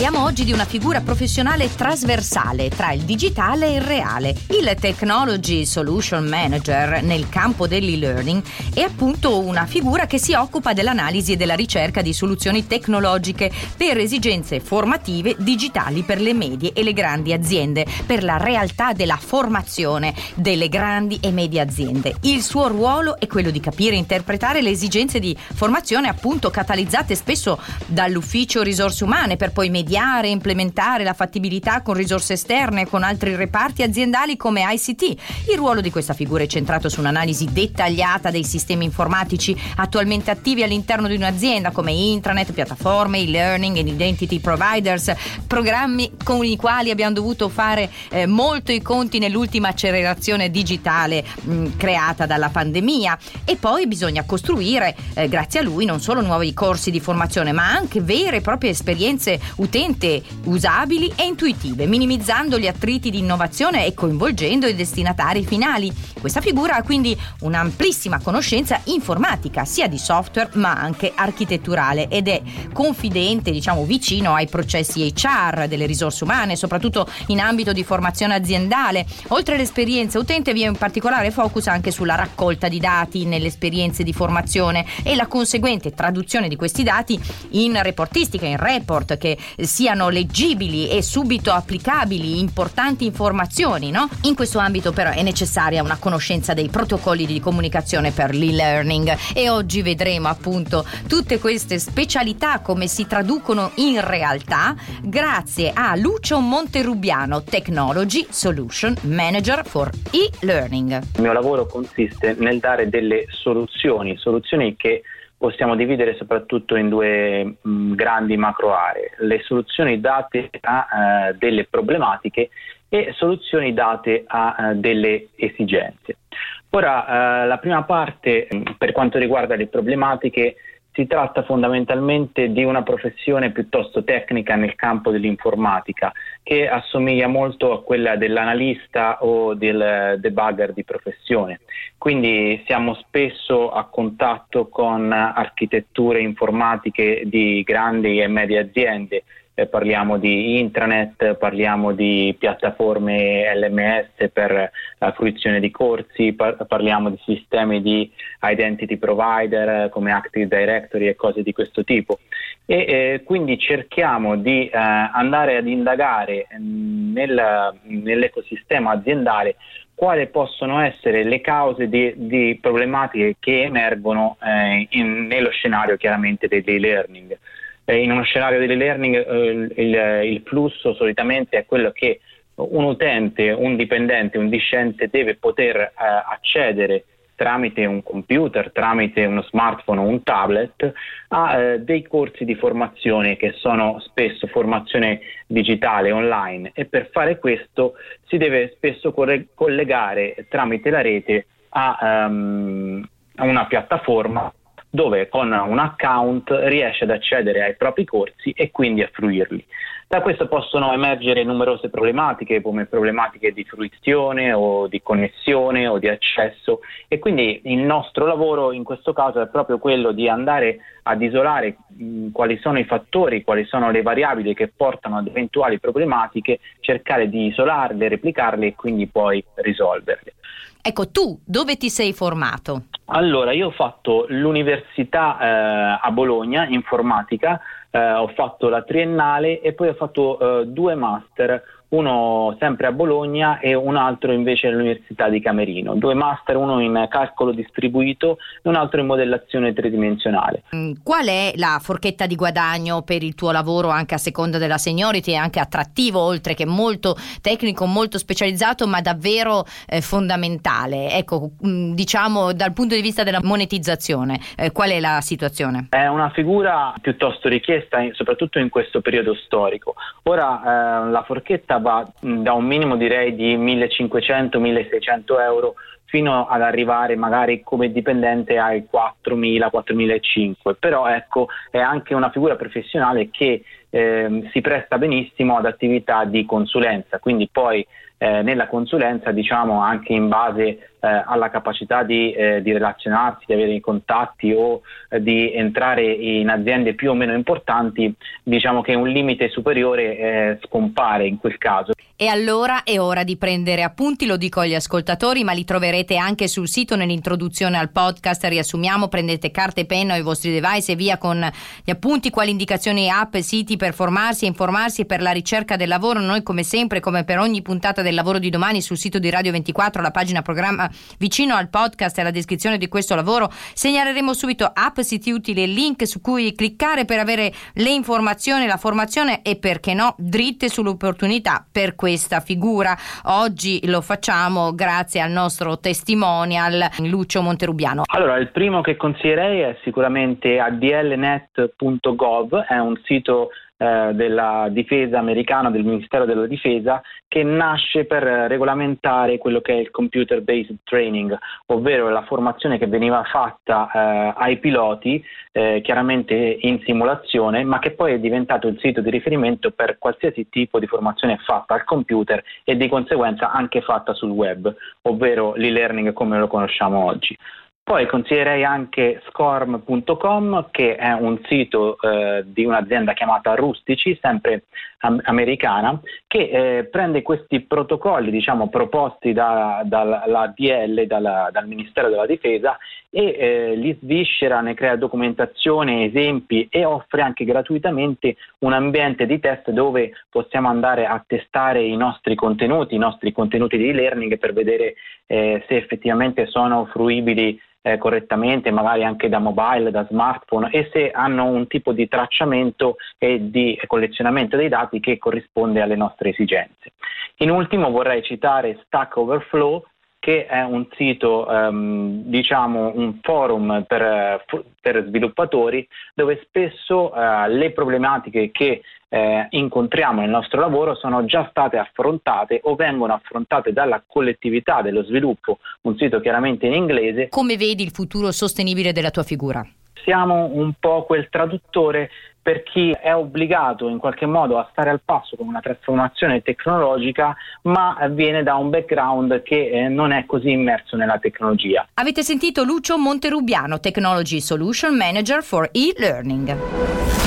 Parliamo oggi di una figura professionale trasversale tra il digitale e il reale. Il Technology Solution Manager nel campo dell'e-learning è appunto una figura che si occupa dell'analisi e della ricerca di soluzioni tecnologiche per esigenze formative digitali per le medie e le grandi aziende, per la realtà della formazione delle grandi e medie aziende. Il suo ruolo è quello di capire e interpretare le esigenze di formazione appunto catalizzate spesso dall'ufficio risorse umane per poi mediare e implementare la fattibilità con risorse esterne e con altri reparti aziendali come ICT. Il ruolo di questa figura è centrato su un'analisi dettagliata dei sistemi informatici attualmente attivi all'interno di un'azienda come intranet, piattaforme, e-learning e identity providers, programmi con i quali abbiamo dovuto fare eh, molto i conti nell'ultima accelerazione digitale mh, creata dalla pandemia e poi bisogna costruire eh, grazie a lui non solo nuovi corsi di formazione ma anche vere e proprie esperienze utente usabili e intuitive, minimizzando gli attriti di innovazione e coinvolgendo i destinatari finali. Questa figura ha quindi un'amplissima conoscenza informatica, sia di software ma anche architetturale ed è confidente, diciamo vicino ai processi HR delle risorse umane, soprattutto in ambito di formazione aziendale. Oltre all'esperienza utente vi è un particolare focus anche sulla raccolta di dati nelle esperienze di formazione e la conseguente traduzione di questi dati in reportistica, in report che siano leggibili e subito applicabili, importanti informazioni. No? In questo ambito però è necessaria una conoscenza dei protocolli di comunicazione per l'e-learning e oggi vedremo appunto tutte queste specialità come si traducono in realtà grazie a Lucio Monterubiano, Technology Solution Manager for e-learning. Il mio lavoro consiste nel dare delle soluzioni, soluzioni che possiamo dividere soprattutto in due mh, mm, grandi macro aree, le soluzioni date a uh, delle problematiche e soluzioni date a uh, delle esigenze. Ora, uh, la prima parte, mm, per quanto riguarda le problematiche, si tratta fondamentalmente di una professione piuttosto tecnica nel campo dell'informatica che assomiglia molto a quella dell'analista o del debugger di professione. Quindi siamo spesso a contatto con architetture informatiche di grandi e medie aziende eh, parliamo di intranet, parliamo di piattaforme LMS per la fruizione di corsi, par- parliamo di sistemi di identity provider come Active Directory e cose di questo tipo. E eh, quindi cerchiamo di eh, andare ad indagare nel, nell'ecosistema aziendale quali possono essere le cause di, di problematiche che emergono eh, in, nello scenario chiaramente dell'e-learning eh, in uno scenario dell'e-learning eh, il, il flusso solitamente è quello che un utente, un dipendente, un discente deve poter eh, accedere tramite un computer, tramite uno smartphone o un tablet a eh, dei corsi di formazione che sono spesso formazione digitale online. E per fare questo si deve spesso corre- collegare tramite la rete a, um, a una piattaforma dove con un account riesce ad accedere ai propri corsi e quindi a fruirli. Da questo possono emergere numerose problematiche come problematiche di fruizione o di connessione o di accesso e quindi il nostro lavoro in questo caso è proprio quello di andare ad isolare mh, quali sono i fattori, quali sono le variabili che portano ad eventuali problematiche, cercare di isolarle, replicarle e quindi poi risolverle. Ecco, tu dove ti sei formato? Allora, io ho fatto l'università eh, a Bologna, informatica, eh, ho fatto la triennale e poi ho fatto eh, due master uno sempre a Bologna e un altro invece all'Università di Camerino. Due master, uno in calcolo distribuito e un altro in modellazione tridimensionale. Mm, qual è la forchetta di guadagno per il tuo lavoro anche a seconda della seniority anche attrattivo, oltre che molto tecnico, molto specializzato, ma davvero eh, fondamentale? Ecco, mm, diciamo dal punto di vista della monetizzazione, eh, qual è la situazione? È una figura piuttosto richiesta, soprattutto in questo periodo storico. Ora eh, la forchetta va da un minimo direi di 1500-1600 euro fino ad arrivare magari come dipendente ai 4.000-4.500, però ecco è anche una figura professionale che eh, si presta benissimo ad attività di consulenza, quindi poi eh, nella consulenza, diciamo anche in base eh, alla capacità di, eh, di, relazionarsi, di avere i contatti o eh, di entrare in aziende più o meno importanti, diciamo che un limite superiore eh, scompare in quel caso. E allora è ora di prendere appunti, lo dico agli ascoltatori, ma li troverete anche sul sito nell'introduzione al podcast. Riassumiamo, prendete carta e penna o i vostri device e via con gli appunti, quali indicazioni app, siti per formarsi e informarsi per la ricerca del lavoro. Noi come sempre, come per ogni puntata del lavoro di domani sul sito di Radio 24, la pagina programma vicino al podcast e alla descrizione di questo lavoro, segnaleremo subito app, siti utili e link su cui cliccare per avere le informazioni, la formazione e perché no, dritte sull'opportunità per questo questa figura. Oggi lo facciamo grazie al nostro testimonial Lucio Monterubiano. Allora, il primo che consiglierei è sicuramente adlnet.gov, è un sito eh, della difesa americana, del Ministero della Difesa, che nasce per regolamentare quello che è il computer based training, ovvero la formazione che veniva fatta eh, ai piloti, eh, chiaramente in simulazione, ma che poi è diventato il sito di riferimento per qualsiasi tipo di formazione fatta al computer e di conseguenza anche fatta sul web, ovvero l'e-learning come lo conosciamo oggi. Poi consiglierei anche scorm.com che è un sito eh, di un'azienda chiamata Rustici, sempre am- americana, che eh, prende questi protocolli diciamo, proposti da, dalla DL, dalla, dal Ministero della Difesa e eh, li sviscera, ne crea documentazione, esempi e offre anche gratuitamente un ambiente di test dove possiamo andare a testare i nostri contenuti, i nostri contenuti di e-learning per vedere eh, se effettivamente sono fruibili eh, correttamente, magari anche da mobile, da smartphone e se hanno un tipo di tracciamento e di collezionamento dei dati che corrisponde alle nostre esigenze. In ultimo vorrei citare Stack Overflow che è un sito, ehm, diciamo un forum per, per, sviluppatori dove spesso eh, le problematiche che eh, incontriamo nel nostro lavoro sono già state affrontate o vengono affrontate dalla collettività dello sviluppo, un sito chiaramente in inglese. Come vedi il futuro sostenibile della tua figura? Siamo un po' quel traduttore per chi è obbligato in qualche modo a stare al passo con una trasformazione tecnologica, ma viene da un background che eh, non è così immerso nella tecnologia. Avete sentito Lucio Monterubiano, Technology Solution Manager for e-Learning.